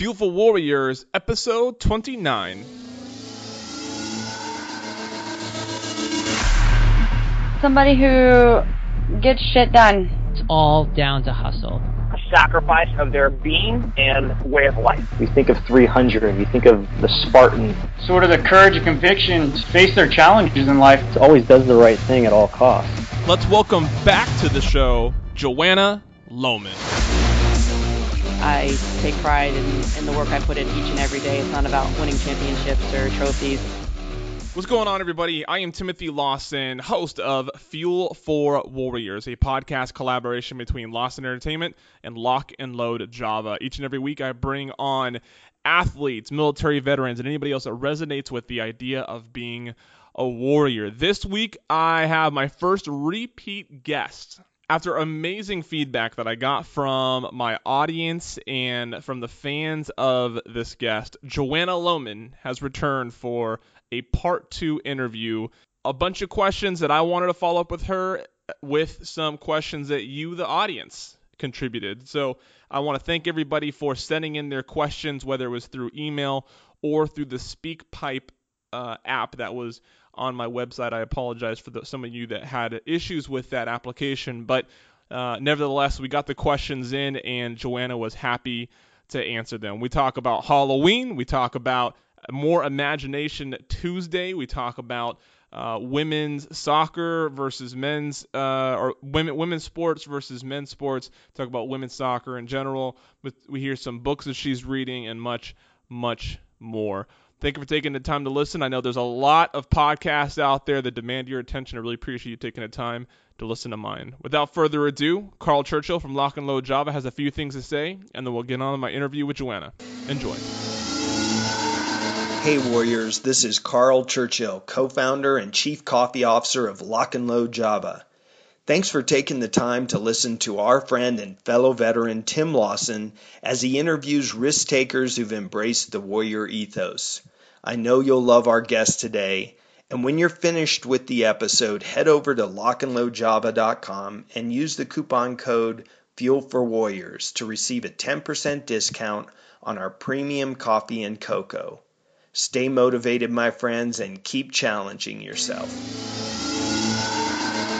Fuel for Warriors, episode 29. Somebody who gets shit done. It's all down to hustle. A sacrifice of their being and way of life. We think of 300, we think of the Spartan. Sort of the courage and conviction to face their challenges in life. It always does the right thing at all costs. Let's welcome back to the show Joanna Lohman. I take pride in, in the work I put in each and every day. It's not about winning championships or trophies. What's going on, everybody? I am Timothy Lawson, host of Fuel for Warriors, a podcast collaboration between Lawson Entertainment and Lock and Load Java. Each and every week, I bring on athletes, military veterans, and anybody else that resonates with the idea of being a warrior. This week, I have my first repeat guest after amazing feedback that I got from my audience and from the fans of this guest, Joanna Lohman has returned for a part two interview. A bunch of questions that I wanted to follow up with her with some questions that you, the audience, contributed. So I want to thank everybody for sending in their questions, whether it was through email or through the SpeakPipe uh, app that was on my website. I apologize for the, some of you that had issues with that application, but uh, nevertheless, we got the questions in, and Joanna was happy to answer them. We talk about Halloween. We talk about more imagination Tuesday. We talk about uh, women's soccer versus men's uh, or women women's sports versus men's sports. Talk about women's soccer in general. We hear some books that she's reading and much much more. Thank you for taking the time to listen. I know there's a lot of podcasts out there that demand your attention. I really appreciate you taking the time to listen to mine. Without further ado, Carl Churchill from Lock and Load Java has a few things to say, and then we'll get on with my interview with Joanna. Enjoy. Hey Warriors, this is Carl Churchill, co-founder and chief coffee officer of Lock and Load Java. Thanks for taking the time to listen to our friend and fellow veteran Tim Lawson as he interviews risk takers who've embraced the warrior ethos. I know you'll love our guest today. And when you're finished with the episode, head over to lockandloadjava.com and use the coupon code Fuel for Warriors to receive a 10% discount on our premium coffee and cocoa. Stay motivated, my friends, and keep challenging yourself.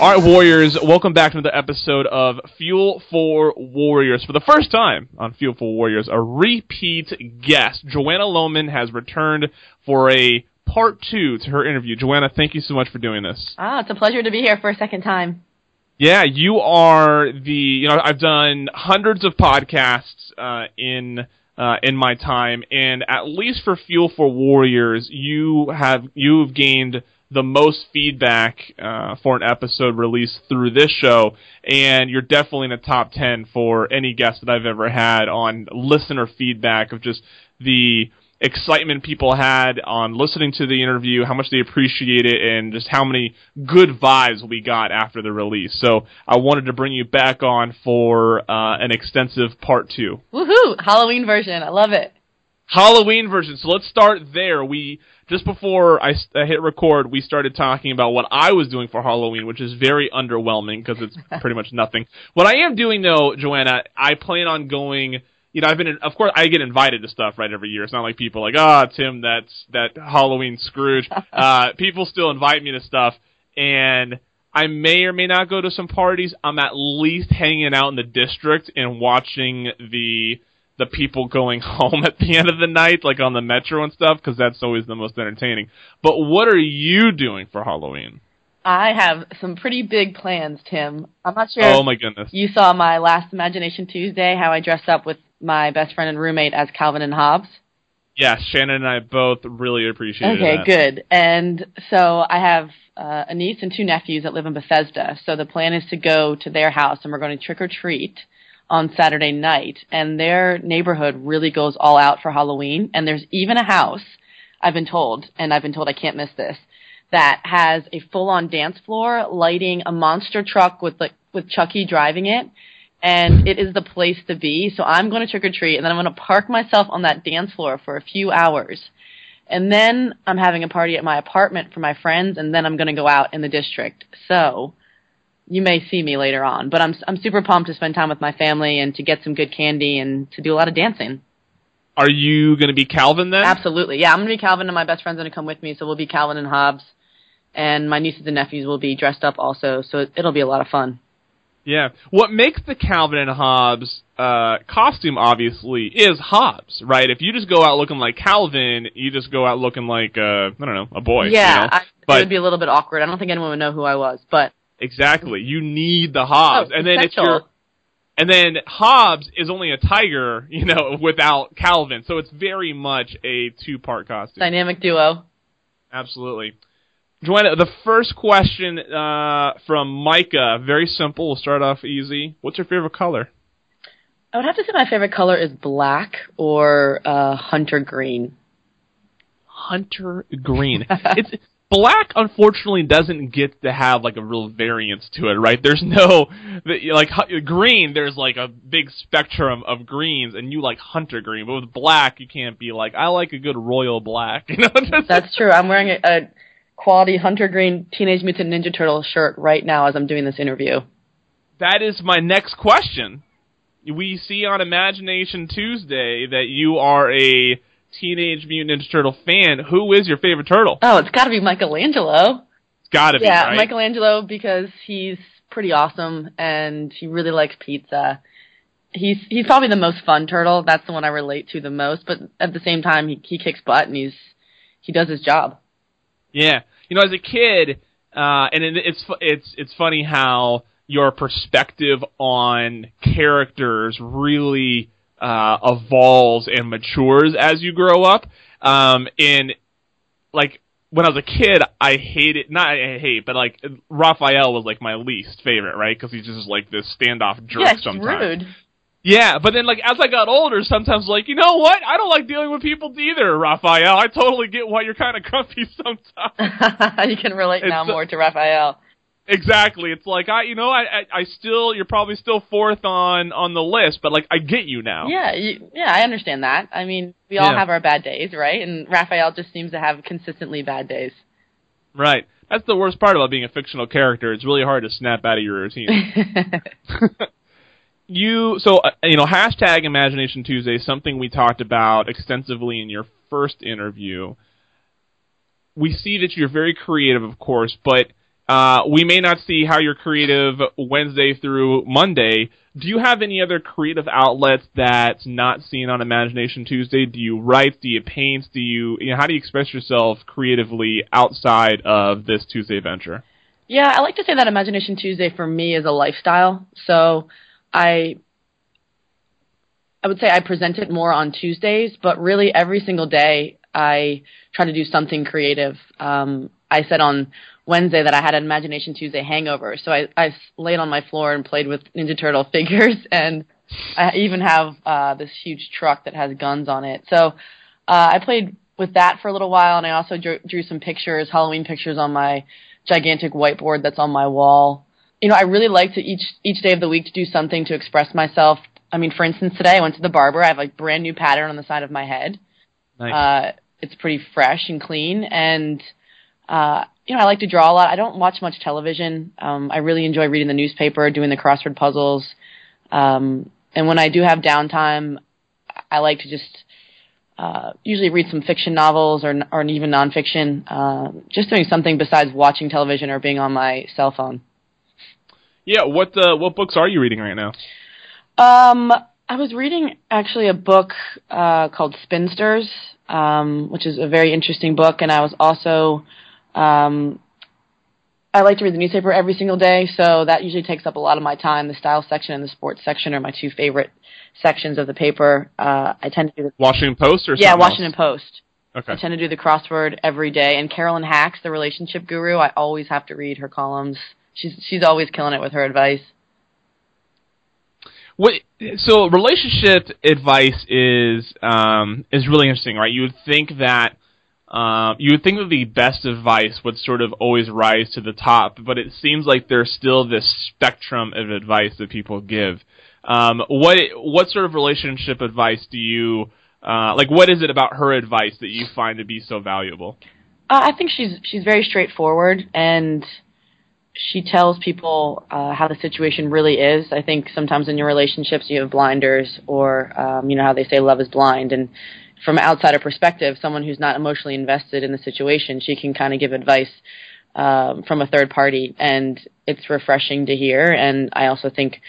All right, Warriors, welcome back to another episode of Fuel for Warriors. For the first time on Fuel for Warriors, a repeat guest, Joanna Lohman, has returned for a part two to her interview. Joanna, thank you so much for doing this. Ah, it's a pleasure to be here for a second time. Yeah, you are the, you know, I've done hundreds of podcasts uh, in uh, in my time, and at least for Fuel for Warriors, you have you've gained the most feedback uh, for an episode released through this show, and you're definitely in the top 10 for any guest that I've ever had on listener feedback of just the excitement people had on listening to the interview, how much they appreciate it, and just how many good vibes we got after the release. So I wanted to bring you back on for uh, an extensive part two. Woohoo! Halloween version. I love it. Halloween version. So let's start there. We just before I, I, hit record, we started talking about what I was doing for Halloween, which is very underwhelming because it's pretty much nothing. What I am doing though, Joanna, I plan on going. You know, I've been, in, of course, I get invited to stuff right every year. It's not like people like, ah, oh, Tim, that's that Halloween Scrooge. uh, people still invite me to stuff, and I may or may not go to some parties. I'm at least hanging out in the district and watching the the people going home at the end of the night, like on the metro and stuff, because that's always the most entertaining. But what are you doing for Halloween? I have some pretty big plans, Tim. I'm not sure. Oh my goodness! You saw my last Imagination Tuesday, how I dressed up with my best friend and roommate as Calvin and Hobbes. Yes, Shannon and I both really appreciate it. okay, that. good. And so I have uh, a niece and two nephews that live in Bethesda. So the plan is to go to their house and we're going to trick or treat on Saturday night, and their neighborhood really goes all out for Halloween. And there's even a house, I've been told, and I've been told I can't miss this, that has a full-on dance floor, lighting a monster truck with like with Chucky driving it, and it is the place to be. So I'm going to trick or treat, and then I'm going to park myself on that dance floor for a few hours. And then I'm having a party at my apartment for my friends, and then I'm going to go out in the district. So you may see me later on. But I'm I'm super pumped to spend time with my family and to get some good candy and to do a lot of dancing. Are you going to be Calvin then? Absolutely. Yeah, I'm going to be Calvin, and my best friend's going to come with me, so we'll be Calvin and Hobbes. And my nieces and nephews will be dressed up also, so it, it'll be a lot of fun. Yeah. What makes the Calvin and Hobbes uh, costume obviously is Hobbes, right? If you just go out looking like Calvin, you just go out looking like uh, I don't know a boy. yeah, you know? I, But- it would be a little bit awkward. I don't think anyone would know who I was, but exactly. You need the Hobbes, Oh, and then if essential. you're and then Hobbes is only a tiger, you know, without Calvin. So it's very much a two-part costume. dynamic duo. Absolutely. Joanna, the first question uh, from Micah, very simple. We'll start off easy. What's your favorite color? I would have to say my favorite color is black or uh, hunter green. Hunter green. it's black. Unfortunately, doesn't get to have like a real variance to it, right? There's no like green. There's like a big spectrum of greens, and you like hunter green. But with black, you can't be like I like a good royal black. You know, That's true. I'm wearing a, a quality hunter green Teenage Mutant Ninja Turtle shirt right now as I'm doing this interview. that is my next question. We see on Imagination Tuesday that you are a Teenage Mutant Ninja Turtle fan. Who is your favorite turtle? Oh, it's got to be Michelangelo. It's gotta be, yeah, right? Michelangelo because he's pretty awesome and he really likes pizza. He's he's probably the most fun turtle. That's the one I relate to the most. But at the same time, he he kicks butt and he's he does his job. Yeah, you know, as a kid, uh, and it, it's it's it's funny how your perspective on characters really uh, evolves and matures as you grow up. Um, and like when I was a kid, I hated not I hate, but like Raphael was like my least favorite, right? Because he's just like this standoff jerk yeah, sometimes. rude. Yeah, but then like as I got older, sometimes like you know what? I don't like dealing with people either, Raphael. I totally get why you're kind of grumpy sometimes. you can relate now uh, more to Raphael. Exactly. It's like I, you know, I, I, I still, you're probably still fourth on on the list, but like I get you now. Yeah, you, yeah, I understand that. I mean, we all Yeah. have our bad days, right? And Raphael just seems to have consistently bad days. Right. That's the worst part about being a fictional character. It's really hard to snap out of your routine. you so uh, you know hashtag Imagination Tuesday, something we talked about extensively in your first interview. We see that you're very creative, of course, but uh, we may not see how you're creative Wednesday through Monday. Do you have any other creative outlets that's not seen on Imagination Tuesday? Do you write? Do you paint? Do you, you know, how do you express yourself creatively outside of this Tuesday venture? Yeah, I like to say that Imagination Tuesday for me is a lifestyle. So I I would say I present it more on Tuesdays, but really every single day I try to do something creative. Um, I said on Wednesday that I had an Imagination Tuesday hangover, so I, I laid on my floor and played with Ninja Turtle figures, and I even have uh, this huge truck that has guns on it. So uh, I played with that for a little while, and I also drew, drew some pictures, Halloween pictures on my gigantic whiteboard that's on my wall. You know, I really like to each each day of the week to do something to express myself. I mean, for instance, today I went to the barber. I have a brand new pattern on the side of my head. Nice. Uh, it's pretty fresh and clean, and uh, you know, I like to draw a lot. I don't watch much television. Um, I really enjoy reading the newspaper, doing the crossword puzzles, um, and when I do have downtime, I like to just uh, usually read some fiction novels or or even nonfiction. Uh, just doing something besides watching television or being on my cell phone. yeah. What uh, what books are you reading right now? Um, I was reading actually a book uh, called Spinsters, um, which is a very interesting book, and I was also um, I like to read the newspaper every single day, so that usually takes up a lot of my time. The style section and the sports section are my two favorite sections of the paper. Uh, I tend to do the Washington Post or yeah Washington else? Post. Okay. I tend to do the crossword every day, and Carolyn Hax, the relationship guru, I always have to read her columns. She's she's always killing it with her advice. What so relationship advice is um, is really interesting, right? You would think that um, you would think that the best advice would sort of always rise to the top, but it seems like there's still this spectrum of advice that people give. Um, what what sort of relationship advice do you uh, like? What is it about her advice that you find to be so valuable? Uh, I think she's she's very straightforward, and she tells people uh, how the situation really is. I think sometimes in your relationships you have blinders, or um, you know how they say love is blind, and from an outsider perspective, someone who's not emotionally invested in the situation, she can kind of give advice um, from a third party, and it's refreshing to hear. And I also think,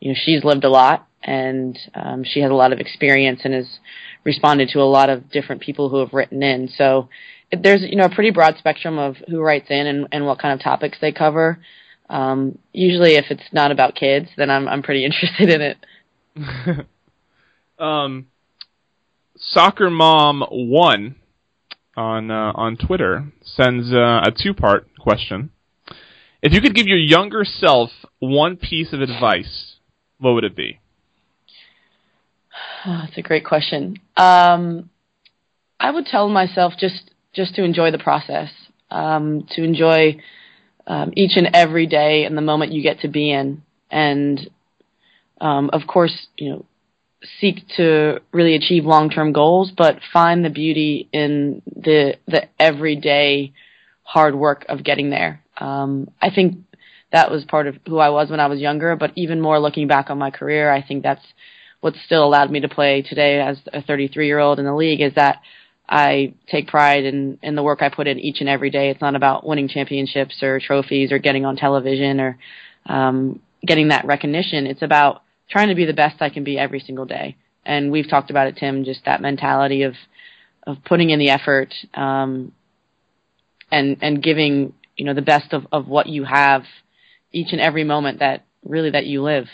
you know, she's lived a lot, and um, she has a lot of experience and has responded to a lot of different people who have written in. So there's you know a pretty broad spectrum of who writes in and, and what kind of topics they cover. Um, usually, if it's not about kids, then I'm I'm pretty interested in it. um, soccer mom one on uh, on Twitter sends uh, a two part question. If you could give your younger self one piece of advice, what would it be? Oh, that's a great question. Um, I would tell myself just just to enjoy the process, um, to enjoy um, each and every day and the moment you get to be in, and um, of course, you know, seek to really achieve long-term goals, but find the beauty in the the everyday hard work of getting there. Um, I think that was part of who I was when I was younger, but even more looking back on my career, I think that's what still allowed me to play today as a 33 year old in the league is that I take pride in, in the work I put in each and every day. It's not about winning championships or trophies or getting on television or um, getting that recognition. It's about trying to be the best I can be every single day. And we've talked about it, Tim, just that mentality of of putting in the effort um, and and giving you know the best of, of what you have each and every moment that really that you live.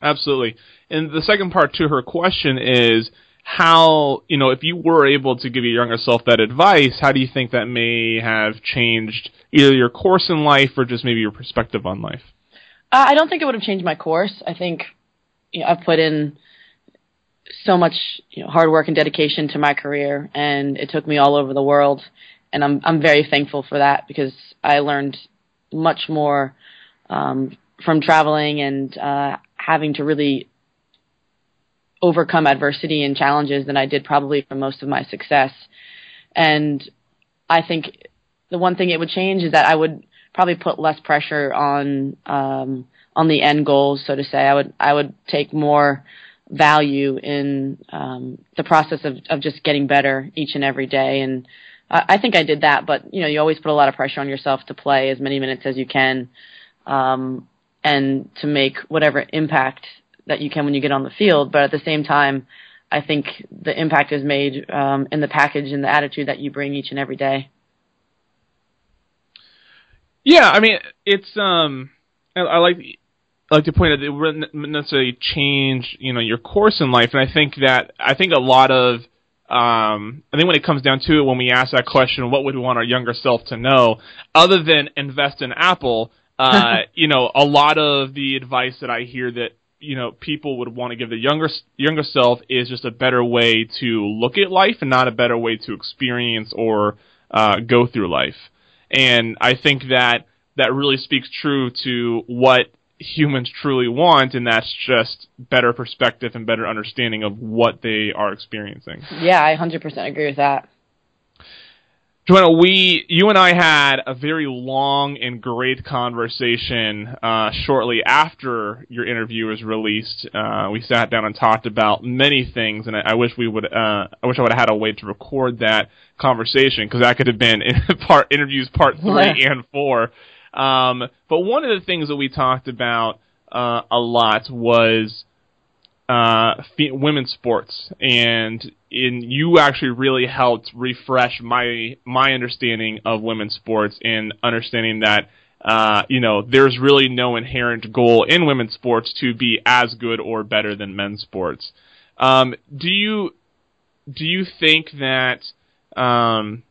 Absolutely. And the second part to her question is how, you know, if you were able to give your younger self that advice, how do you think that may have changed either your course in life or just maybe your perspective on life? I don't think it would have changed my course. I think you know, I've put in so much you know, hard work and dedication to my career, and it took me all over the world, and I'm I'm very thankful for that because I learned much more um, from traveling and uh, having to really overcome adversity and challenges than I did probably for most of my success. And I think the one thing it would change is that I would probably put less pressure on um, on the end goals, so to say. I would I would take more value in um, the process of of just getting better each and every day. And I, I think I did that, but you know, you always put a lot of pressure on yourself to play as many minutes as you can, um, and to make whatever impact that you can when you get on the field. But at the same time, I think the impact is made um, in the package and the attitude that you bring each and every day. Yeah, I mean, it's um, I, I like I like to point out that it wouldn't necessarily change, you know, your course in life, and I think that I think a lot of um, I think when it comes down to it, when we ask that question, what would we want our younger self to know, other than invest in Apple? Uh, you know, a lot of the advice that I hear that you know people would want to give the younger younger self is just a better way to look at life and not a better way to experience or uh, go through life. And I think that that really speaks true to what humans truly want, and that's just better perspective and better understanding of what they are experiencing. Yeah, I 100% agree with that. Joanna, we, you and I had a very long and great conversation uh, shortly after your interview was released. Uh, we sat down and talked about many things, and I, I wish we would, uh, I wish I would have had a way to record that conversation because that could have been in part interviews part three and four. Um, but one of the things that we talked about uh, a lot was uh, women's sports, and in you actually really helped refresh my my understanding of women's sports and understanding that uh, you know there's really no inherent goal in women's sports to be as good or better than men's sports. Um, do you do you think that um,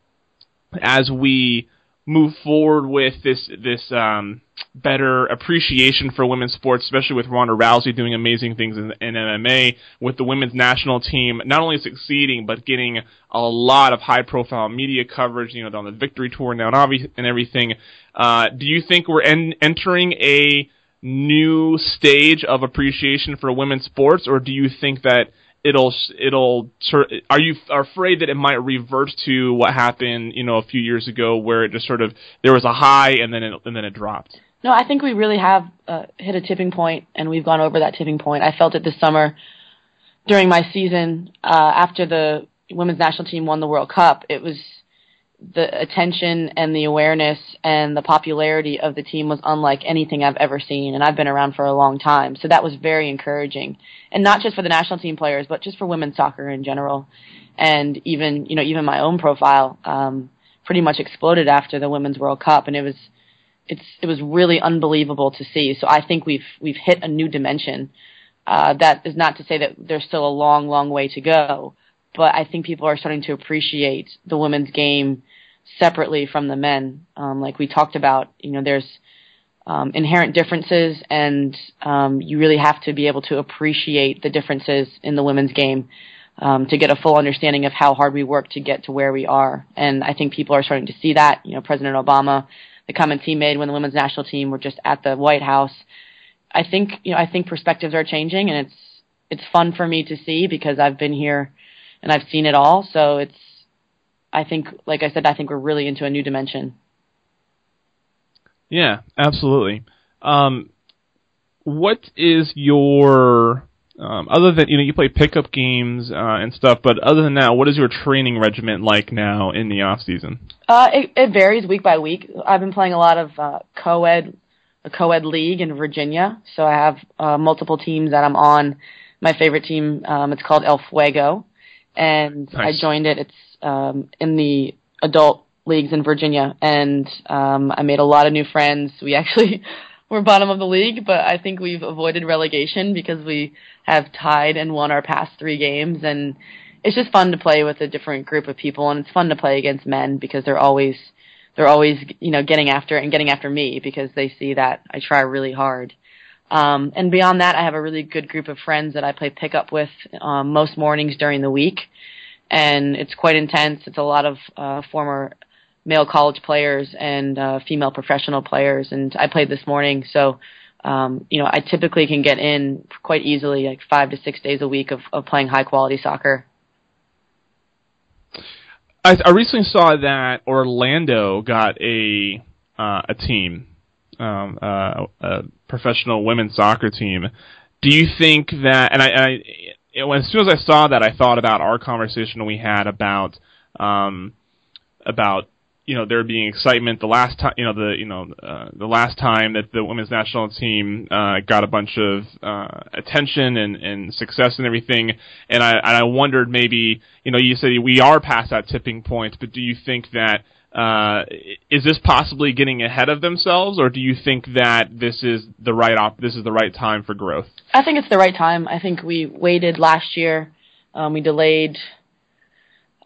as we move forward with this this um, better appreciation for women's sports, especially with Ronda Rousey doing amazing things in, in MMA, with the women's national team not only succeeding but getting a lot of high profile media coverage, you know, on the victory tour now and, and everything. Uh, do you think we're en- entering a new stage of appreciation for women's sports, or do you think that it'll it'll are you afraid that it might revert to what happened you know a few years ago where it just sort of there was a high and then it, and then it dropped no i think we really have uh, hit a tipping point and we've gone over that tipping point. I felt it this summer during my season uh, after the women's national team won the world cup. It was the attention and the awareness and the popularity of the team was unlike anything I've ever seen, and I've been around for a long time. So that was very encouraging, and not just for the national team players, but just for women's soccer in general, and even you know even my own profile um, pretty much exploded after the Women's World Cup, and it was it's it was really unbelievable to see. So I think we've we've hit a new dimension. Uh, that is not to say that there's still a long, long way to go, but I think people are starting to appreciate the women's game separately from the men. Um, like we talked about, you know, there's um, inherent differences, and um, you really have to be able to appreciate the differences in the women's game um, to get a full understanding of how hard we work to get to where we are. And I think people are starting to see that. You know, President Obama, the comments he made when the women's national team were just at the White House. I think you know I think perspectives are changing, and it's it's fun for me to see because I've been here and I've seen it all. So it's I think, like I said, I think we're really into a new dimension. Yeah, absolutely. Um, what is your um, other than you know you play pickup games uh, and stuff, but other than that, what is your training regimen like now in the off season? Uh, it, it varies week by week. I've been playing a lot of uh, co-ed, a co-ed league in Virginia, so I have uh, multiple teams that I'm on. My favorite team, um, it's called El Fuego, and nice. I joined it. It's um, in the adult leagues in Virginia, and um, I made a lot of new friends. We actually were bottom of the league, but I think we've avoided relegation because we have tied and won our past three games, and it's just fun to play with a different group of people, and it's fun to play against men because they're always they're always you know getting after and getting after me because they see that I try really hard. Um, and beyond that, I have a really good group of friends that I play pickup with um, most mornings during the week and it's quite intense. It's a lot of uh, former male college players and uh, female professional players, and I played this morning, so um, you know I typically can get in quite easily, like five to six days a week of, of playing high quality soccer. I, I recently saw that Orlando got a uh, a team, um, uh, a professional women's soccer team. Do you think that? And I, I as soon as I saw that, I thought about our conversation we had about um, about you know there being excitement the last time you know the you know uh, the last time that the women's national team uh, got a bunch of uh, attention and, and success and everything and I and I wondered maybe you know you said we are past that tipping point but do you think that uh, is this possibly getting ahead of themselves, or do you think that this is the right op- this is the right time for growth? I think it's the right time. I think we waited last year, um, we delayed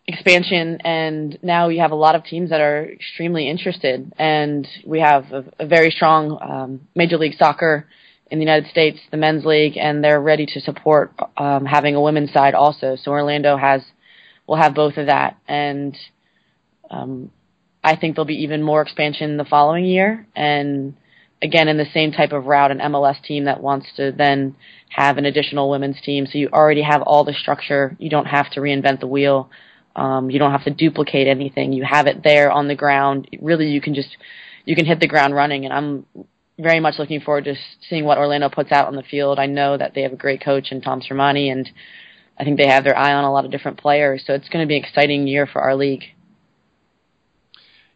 expansion, and now we have a lot of teams that are extremely interested, and we have a, a very strong um, Major League Soccer in the United States, the men's league, and they're ready to support um, having a women's side also. So Orlando has will have both of that, and um, I think there'll be even more expansion the following year. And again, in the same type of route, an MLS team that wants to then have an additional women's team. So you already have all the structure. You don't have to reinvent the wheel. Um, you don't have to duplicate anything. You have it there on the ground. Really, you can just you can hit the ground running. And I'm very much looking forward to seeing what Orlando puts out on the field. I know that they have a great coach in Tom Sermanni, and I think they have their eye on a lot of different players. So it's going to be an exciting year for our league.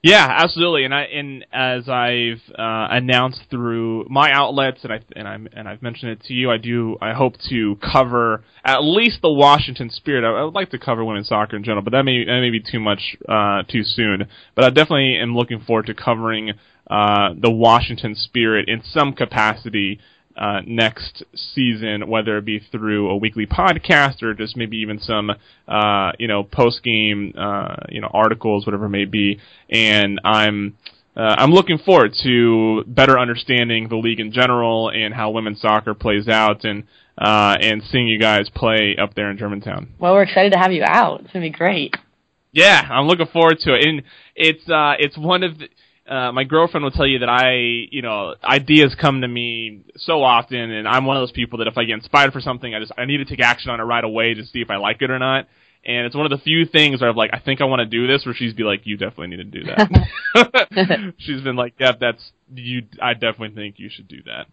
Yeah, absolutely. And I and as I've uh, announced through my outlets, and I and I and I've mentioned it to you, I do. I hope to cover at least the Washington Spirit. I, I would like to cover women's soccer in general, but that may that may be too much uh, too soon. But I definitely am looking forward to covering uh, the Washington Spirit in some capacity uh, next season, whether it be through a weekly podcast or just maybe even some, uh, you know, post game, uh, you know, articles, whatever it may be. And I'm, uh, I'm looking forward to better understanding the league in general and how women's soccer plays out and, uh, and seeing you guys play up there in Germantown. Well, we're excited to have you out. It's going to be great. Yeah, I'm looking forward to it. And it's, uh, it's one of the, uh, my girlfriend will tell you that I, you know, ideas come to me so often, and I'm one of those people that if I get inspired for something, I just I need to take action on it right away to see if I like it or not. And it's one of the few things where I'm like, I think I want to do this, where she's be like, you definitely need to do that. she's been like, yeah, that's you. I definitely think you should do that.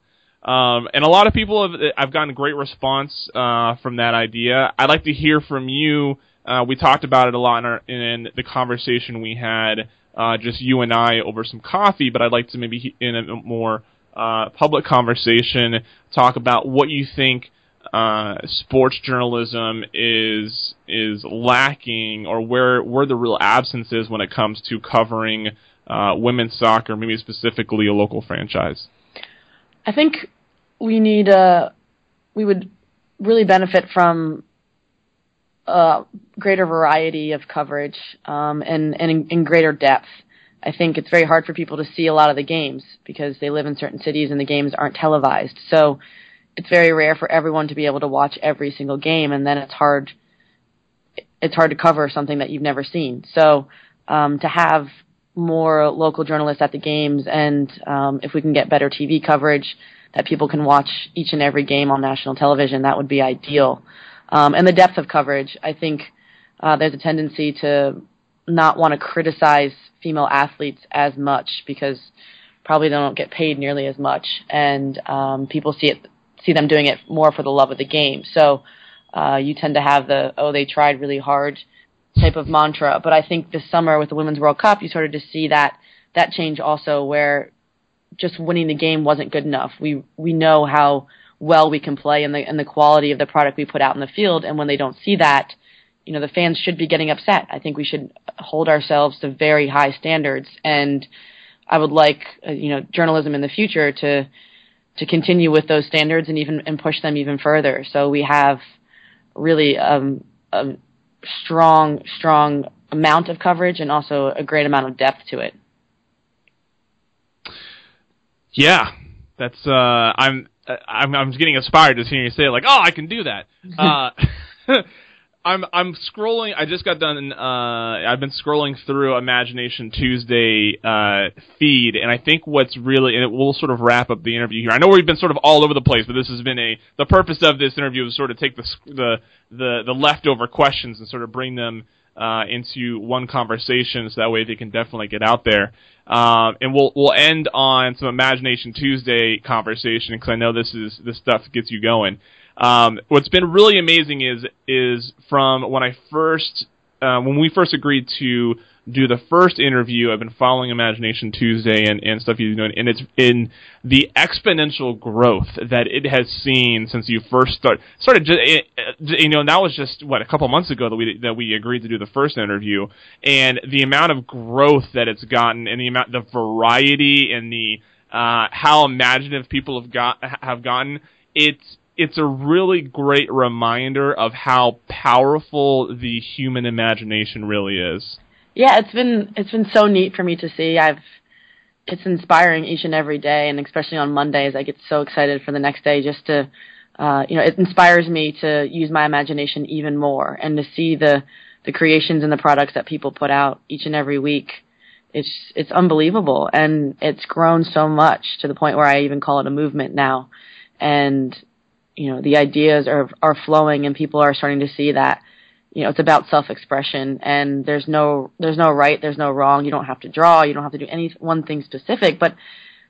Um, and a lot of people have, I've gotten a great response, uh, from that idea. I'd like to hear from you. Uh, we talked about it a lot in, our, in the conversation we had, uh, just you and I over some coffee, but I'd like to maybe in a more, uh, public conversation talk about what you think, uh, sports journalism is, is lacking or where, where the real absence is when it comes to covering, uh, women's soccer, maybe specifically a local franchise. I think we need a we would really benefit from a greater variety of coverage um, and and in, in greater depth. I think it's very hard for people to see a lot of the games because they live in certain cities and the games aren't televised. So it's very rare for everyone to be able to watch every single game, and then it's hard. It's hard to cover something that you've never seen. So um, to have more local journalists at the games, and um, if we can get better TV coverage that people can watch each and every game on national television, that would be ideal. Um, and the depth of coverage, I think uh, there's a tendency to not want to criticize female athletes as much because probably they don't get paid nearly as much, and um, people see it see them doing it more for the love of the game. So uh, you tend to have the oh they tried really hard type of mantra. But I think this summer with the Women's World Cup, you started to see that that change also, where just winning the game wasn't good enough. We we know how well we can play and the and the quality of the product we put out in the field. And when they don't see that, you know, the fans should be getting upset. I think we should hold ourselves to very high standards. And I would like uh, you know journalism in the future to to continue with those standards and even and push them even further. So we have really um, a strong strong amount of coverage and also a great amount of depth to it. Yeah, that's uh, I'm I'm I'm getting inspired just hearing you say it. Like, oh, I can do that. uh, I'm I'm scrolling. I just got done. Uh, I've been scrolling through Imagination Tuesday uh, feed, and I think what's really and it will sort of wrap up the interview here. I know we've been sort of all over the place, but this has been a the purpose of this interview is sort of take the the the, the leftover questions and sort of bring them uh, into one conversation, so that way they can definitely get out there. Um, and we'll we'll end on some Imagination Tuesday conversation because I know this is this stuff gets you going. Um, what's been really amazing is is from when I first uh, when we first agreed to do the first interview. I've been following Imagination Tuesday and, and stuff you're doing, and it's in the exponential growth that it has seen since you first start, started. Just, you know, that was just what a couple months ago that we that we agreed to do the first interview, and the amount of growth that it's gotten, and the amount, the variety, and the uh, how imaginative people have got have gotten. It's it's a really great reminder of how powerful the human imagination really is. Yeah, it's been it's been so neat for me to see. I've it's inspiring each and every day, and especially on Mondays, I get so excited for the next day just to, uh, you know, it inspires me to use my imagination even more and to see the the creations and the products that people put out each and every week. It's it's unbelievable, and it's grown so much to the point where I even call it a movement now, and you know the ideas are are flowing, and people are starting to see that you know it's about self-expression and there's no there's no right there's no wrong. You don't have to draw you don't have to do any one thing specific but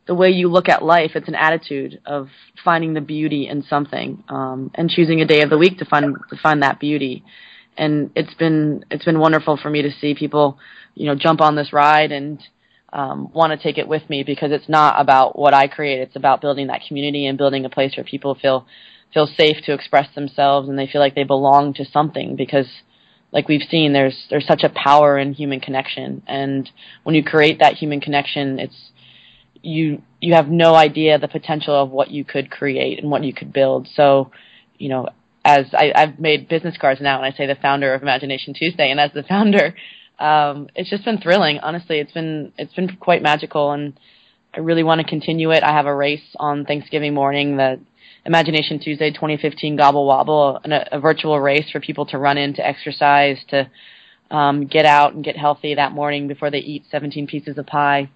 the way you look at life it's an attitude of finding the beauty in something um, and choosing a day of the week to find to find that beauty. And it's been it's been wonderful for me to see people you know jump on this ride and um, want to take it with me because it's not about what I create. It's about building that community and building a place where people feel feel safe to express themselves and they feel like they belong to something because like we've seen there's there's such a power in human connection. And when you create that human connection it's you you have no idea the potential of what you could create and what you could build. So you know as I, I've made business cards now and I say the founder of Imagination Tuesday and as the founder um, it's just been thrilling honestly it's been it's been quite magical and I really want to continue it I have a race on Thanksgiving morning that Imagination Tuesday 2015 Gobble Wobble, a, a virtual race for people to run in to exercise, to um, get out and get healthy that morning before they eat 17 pieces of pie.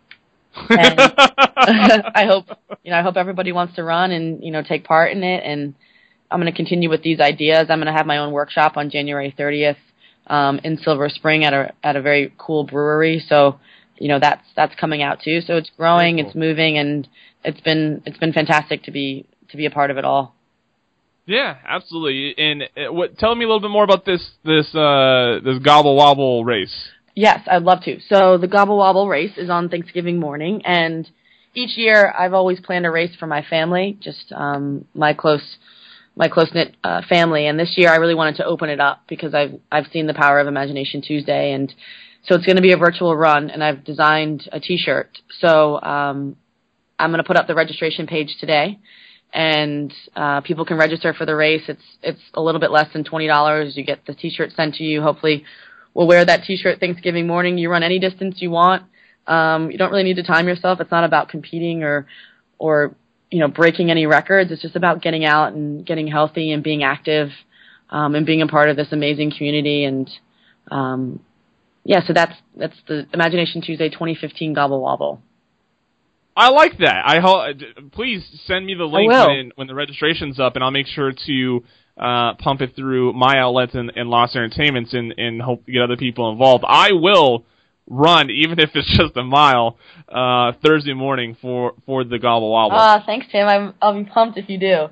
And I hope you know I hope everybody wants to run and you know take part in it. And I'm going to continue with these ideas. I'm going to have my own workshop on January 30th um, in Silver Spring at a at a very cool brewery. So you know that's that's coming out too. So it's growing, cool. it's moving, and it's been it's been fantastic to be to be a part of it all. Yeah, absolutely. And uh, what? Tell me a little bit more about this this uh, this gobble wobble race. Yes, I'd love to. So the gobble wobble race is on Thanksgiving morning, and each year I've always planned a race for my family, just um, my close my close knit uh, family. And this year I really wanted to open it up because I've I've seen the power of Imagination Tuesday, and so it's going to be a virtual run, and I've designed a T-shirt. So um, I'm going to put up the registration page today and uh, people can register for the race. It's it's a little bit less than twenty dollars. You get the T-shirt sent to you. Hopefully, we'll wear that T-shirt Thanksgiving morning. You run any distance you want. Um, you don't really need to time yourself. It's not about competing or or you know breaking any records. It's just about getting out and getting healthy and being active um, and being a part of this amazing community. And um, yeah, so that's that's the Imagination Tuesday 2015 Gobble Wobble. I like that. I ho- please send me the link when, when the registration's up, and I'll make sure to uh, pump it through my outlets and, and Lawson Entertainments, and, and hope to get other people involved. I will run, even if it's just a mile, uh, Thursday morning for for the Gobble Wobble. Ah, uh, thanks, Tim. I'm, I'll be pumped if you do.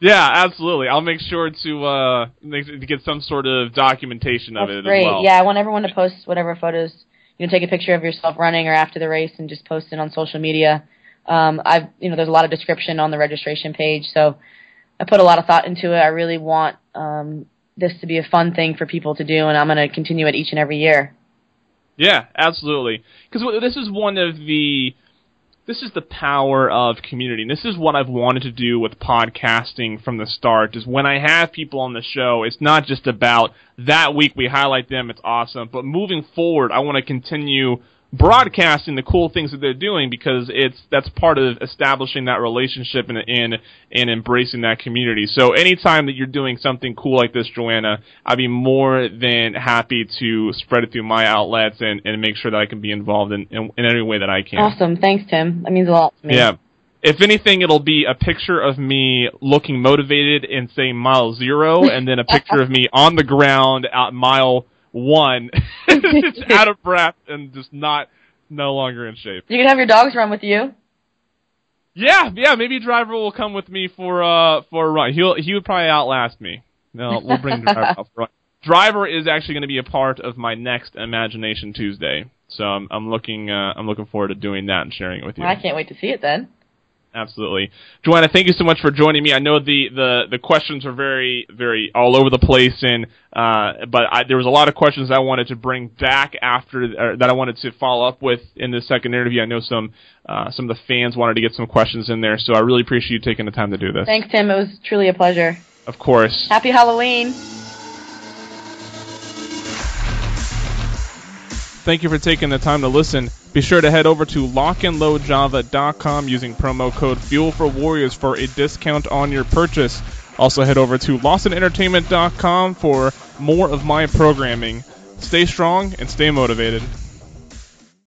Yeah, absolutely. I'll make sure to uh make, to get some sort of documentation of That's it great. Well. Yeah, I want everyone to post whatever photos you know, take a picture of yourself running or after the race and just post it on social media. Um, I've, you know, there's a lot of description on the registration page, so I put a lot of thought into it. I really want um, this to be a fun thing for people to do, and I'm going to continue it each and every year. Yeah, absolutely. Because this is one of the this is the power of community. And this is what I've wanted to do with podcasting from the start is when I have people on the show, it's not just about that week we highlight them, it's awesome, but moving forward, I want to continue broadcasting the cool things that they're doing because it's that's part of establishing that relationship and and and embracing that community. So anytime that you're doing something cool like this, Joanna, I'd be more than happy to spread it through my outlets and, and make sure that I can be involved in, in, in any way that I can. Awesome, thanks, Tim. That means a lot to me. Yeah. If anything, it'll be a picture of me looking motivated in say mile zero, and then a picture of me on the ground at mile one, just out of breath and just not no longer in shape. You can have your dogs run with you. Yeah, yeah. Maybe driver will come with me for uh for a run. He'll he would probably outlast me. No, we'll bring driver out for a run. Driver is actually going to be a part of my next Imagination Tuesday, so I'm I'm looking uh, I'm looking forward to doing that and sharing it with you. I can't wait to see it then absolutely. Joanna, thank you so much for joining me. I know the, the, the questions are very, very all over the place, and uh, but I, there was a lot of questions I wanted to bring back after that I wanted to follow up with in the second interview. I know some uh, some of the fans wanted to get some questions in there, so I really appreciate you taking the time to do this. Thanks, Tim. It was truly a pleasure. Of course. Happy Halloween. Thank you for taking the time to listen. Be sure to head over to lockandloadjava.com using promo code Fuel for Warriors for a discount on your purchase. Also, head over to lawsonentertainment.com for more of my programming. Stay strong and stay motivated.